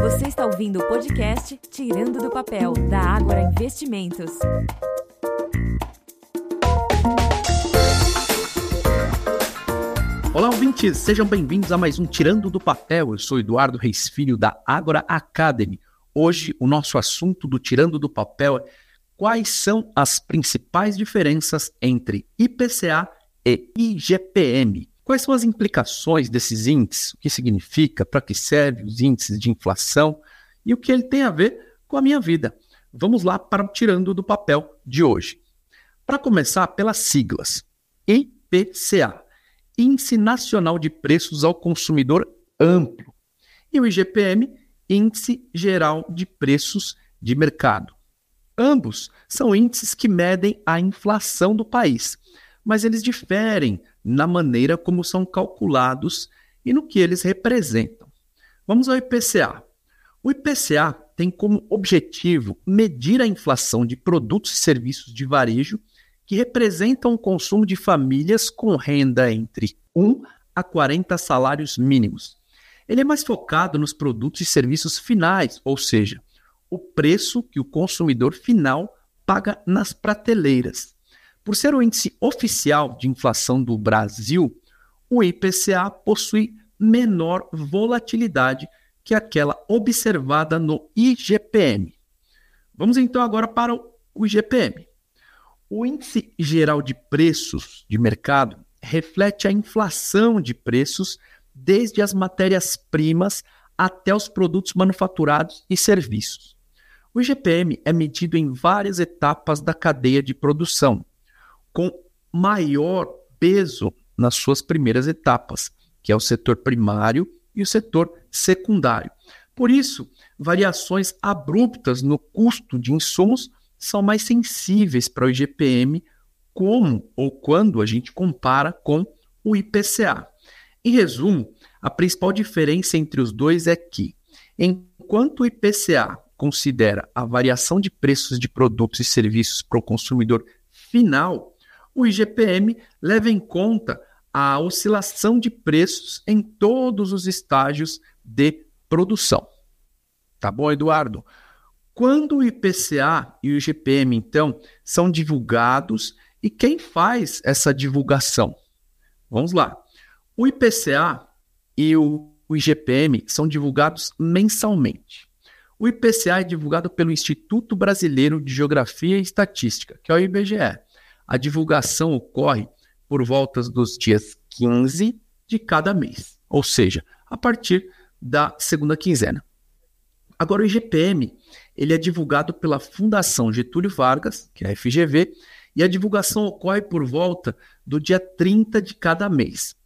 Você está ouvindo o podcast Tirando do Papel, da Ágora Investimentos. Olá, ouvintes! Sejam bem-vindos a mais um Tirando do Papel. Eu sou Eduardo Reis Filho, da Ágora Academy. Hoje, o nosso assunto do Tirando do Papel é quais são as principais diferenças entre IPCA e IGPM. Quais são as implicações desses índices? O que significa? Para que servem os índices de inflação? E o que ele tem a ver com a minha vida? Vamos lá para tirando do papel de hoje. Para começar, pelas siglas. IPCA Índice Nacional de Preços ao Consumidor Amplo. E o IGPM, Índice Geral de Preços de Mercado. Ambos são índices que medem a inflação do país, mas eles diferem na maneira como são calculados e no que eles representam. Vamos ao IPCA. O IPCA tem como objetivo medir a inflação de produtos e serviços de varejo que representam o consumo de famílias com renda entre 1 a 40 salários mínimos. Ele é mais focado nos produtos e serviços finais, ou seja, o preço que o consumidor final paga nas prateleiras. Por ser o índice oficial de inflação do Brasil, o IPCA possui menor volatilidade que aquela observada no IGPM. Vamos então agora para o IGPM. O Índice Geral de Preços de Mercado reflete a inflação de preços desde as matérias-primas até os produtos manufaturados e serviços. O IGPM é medido em várias etapas da cadeia de produção, com maior peso nas suas primeiras etapas, que é o setor primário e o setor secundário. Por isso, variações abruptas no custo de insumos são mais sensíveis para o IGPM, como ou quando a gente compara com o IPCA. Em resumo, a principal diferença entre os dois é que, enquanto o IPCA considera a variação de preços de produtos e serviços para o consumidor final, o IGPM leva em conta a oscilação de preços em todos os estágios de produção. Tá bom, Eduardo? Quando o IPCA e o IGPM, então, são divulgados e quem faz essa divulgação? Vamos lá. O IPCA e o IGPM são divulgados mensalmente. O IPCA é divulgado pelo Instituto Brasileiro de Geografia e Estatística, que é o IBGE. A divulgação ocorre por voltas dos dias 15 de cada mês, ou seja, a partir da segunda quinzena. Agora, o IGPM ele é divulgado pela Fundação Getúlio Vargas, que é a FGV, e a divulgação ocorre por volta do dia 30 de cada mês.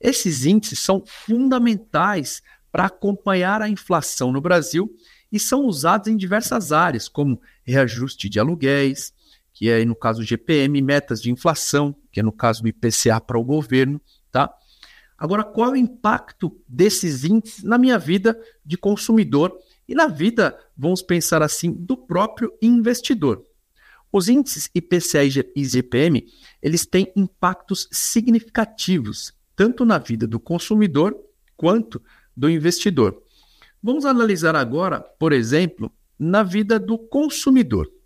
Esses índices são fundamentais para acompanhar a inflação no Brasil e são usados em diversas áreas, como reajuste de aluguéis, que é no caso GPM, metas de inflação, que é no caso do IPCA para o governo, tá? Agora, qual é o impacto desses índices na minha vida de consumidor e na vida, vamos pensar assim, do próprio investidor? Os índices IPCA e IGPM, eles têm impactos significativos, tanto na vida do consumidor quanto do investidor. Vamos analisar agora, por exemplo, na vida do consumidor.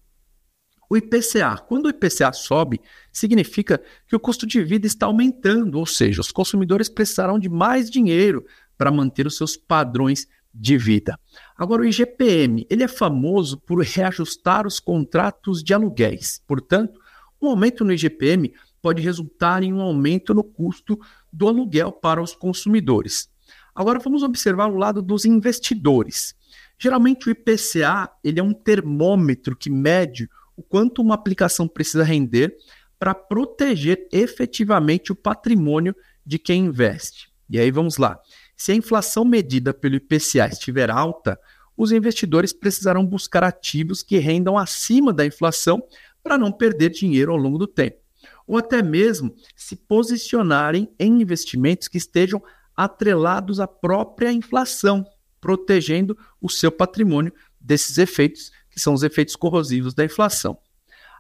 O IPCA, quando o IPCA sobe, significa que o custo de vida está aumentando, ou seja, os consumidores precisarão de mais dinheiro para manter os seus padrões de vida. Agora, o IGPM, ele é famoso por reajustar os contratos de aluguéis. Portanto, um aumento no IGPM pode resultar em um aumento no custo do aluguel para os consumidores. Agora, vamos observar o lado dos investidores. Geralmente, o IPCA ele é um termômetro que mede o quanto uma aplicação precisa render para proteger efetivamente o patrimônio de quem investe. E aí vamos lá. Se a inflação medida pelo IPCA estiver alta, os investidores precisarão buscar ativos que rendam acima da inflação para não perder dinheiro ao longo do tempo, ou até mesmo se posicionarem em investimentos que estejam atrelados à própria inflação, protegendo o seu patrimônio desses efeitos que são os efeitos corrosivos da inflação.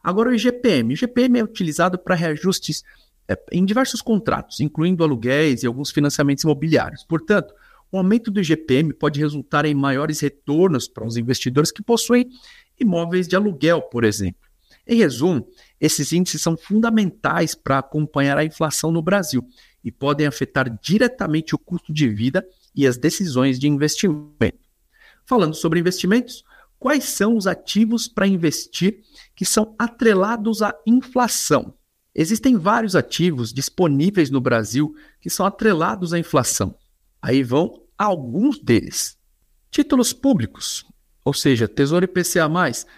Agora, o IGPM. O IGPM é utilizado para reajustes é, em diversos contratos, incluindo aluguéis e alguns financiamentos imobiliários. Portanto, o aumento do IGPM pode resultar em maiores retornos para os investidores que possuem imóveis de aluguel, por exemplo. Em resumo, esses índices são fundamentais para acompanhar a inflação no Brasil e podem afetar diretamente o custo de vida e as decisões de investimento. Falando sobre investimentos, quais são os ativos para investir que são atrelados à inflação? Existem vários ativos disponíveis no Brasil que são atrelados à inflação. Aí vão alguns deles. Títulos públicos, ou seja, Tesouro IPCA+,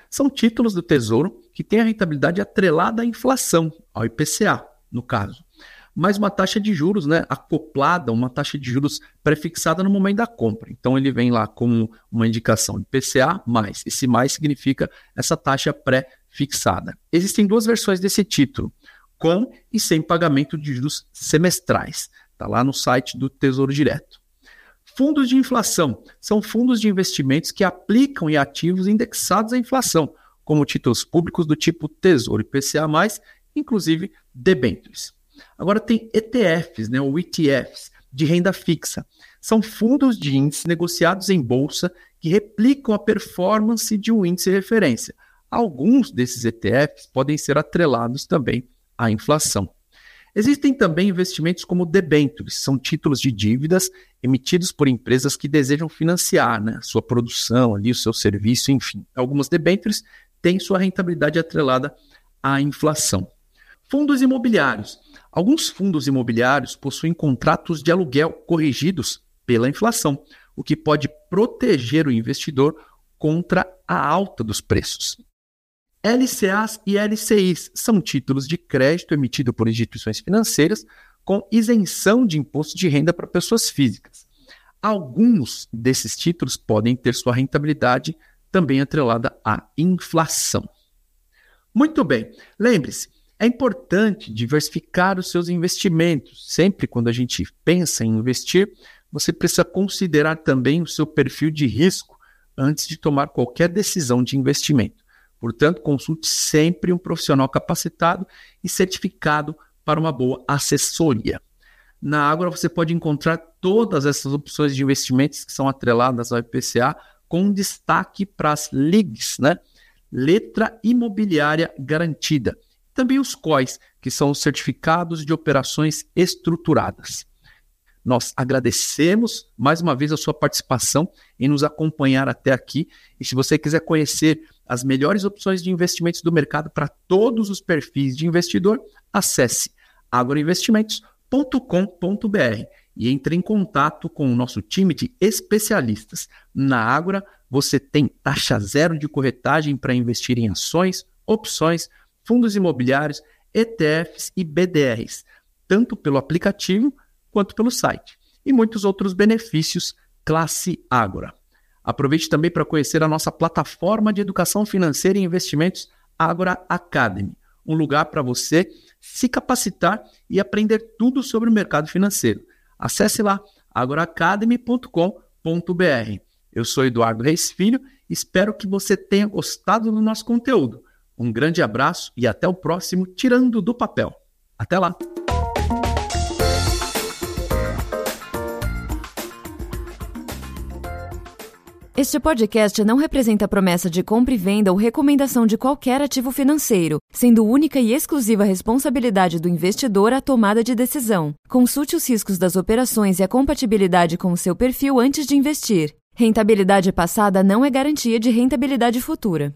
são títulos do Tesouro que têm a rentabilidade atrelada à inflação, ao IPCA, no caso. Mas uma taxa de juros né, acoplada, uma taxa de juros prefixada no momento da compra. Então ele vem lá como uma indicação IPCA+. Esse mais significa essa taxa pré-fixada. Existem duas versões desse título, com e sem pagamento de juros semestrais. Está lá no site do Tesouro Direto. Fundos de inflação são fundos de investimentos que aplicam em ativos indexados à inflação, como títulos públicos do tipo Tesouro IPCA+, inclusive debêntures. Agora tem ETFs, né, ou ETFs, de renda fixa. São fundos de índice negociados em bolsa que replicam a performance de um índice de referência. Alguns desses ETFs podem ser atrelados também à inflação. Existem também investimentos como debentures, são títulos de dívidas emitidos por empresas que desejam financiar né, sua produção, ali, o seu serviço, enfim. Algumas debentures têm sua rentabilidade atrelada à inflação. Fundos imobiliários. Alguns fundos imobiliários possuem contratos de aluguel corrigidos pela inflação, o que pode proteger o investidor contra a alta dos preços. LCAs e LCIs são títulos de crédito emitidos por instituições financeiras com isenção de imposto de renda para pessoas físicas. Alguns desses títulos podem ter sua rentabilidade também atrelada à inflação. Muito bem, lembre-se, é importante diversificar os seus investimentos. Sempre quando a gente pensa em investir, você precisa considerar também o seu perfil de risco antes de tomar qualquer decisão de investimento. Portanto, consulte sempre um profissional capacitado e certificado para uma boa assessoria. Na Ágora você pode encontrar todas essas opções de investimentos que são atreladas ao IPCA, com destaque para as LIGs, né? Letra Imobiliária Garantida. Também os COIs, que são os certificados de operações estruturadas. Nós agradecemos mais uma vez a sua participação em nos acompanhar até aqui. E se você quiser conhecer as melhores opções de investimentos do mercado para todos os perfis de investidor, acesse agroinvestimentos.com.br e entre em contato com o nosso time de especialistas. Na Agora, você tem taxa zero de corretagem para investir em ações, opções, fundos imobiliários, ETFs e BDRs, tanto pelo aplicativo quanto pelo site. E muitos outros benefícios classe Agora. Aproveite também para conhecer a nossa plataforma de educação financeira e investimentos Agora Academy, um lugar para você se capacitar e aprender tudo sobre o mercado financeiro. Acesse lá agoraacademy.com.br. Eu sou Eduardo Reis Filho, espero que você tenha gostado do nosso conteúdo. Um grande abraço e até o próximo Tirando do Papel. Até lá! Este podcast não representa promessa de compra e venda ou recomendação de qualquer ativo financeiro, sendo única e exclusiva responsabilidade do investidor a tomada de decisão. Consulte os riscos das operações e a compatibilidade com o seu perfil antes de investir. Rentabilidade passada não é garantia de rentabilidade futura.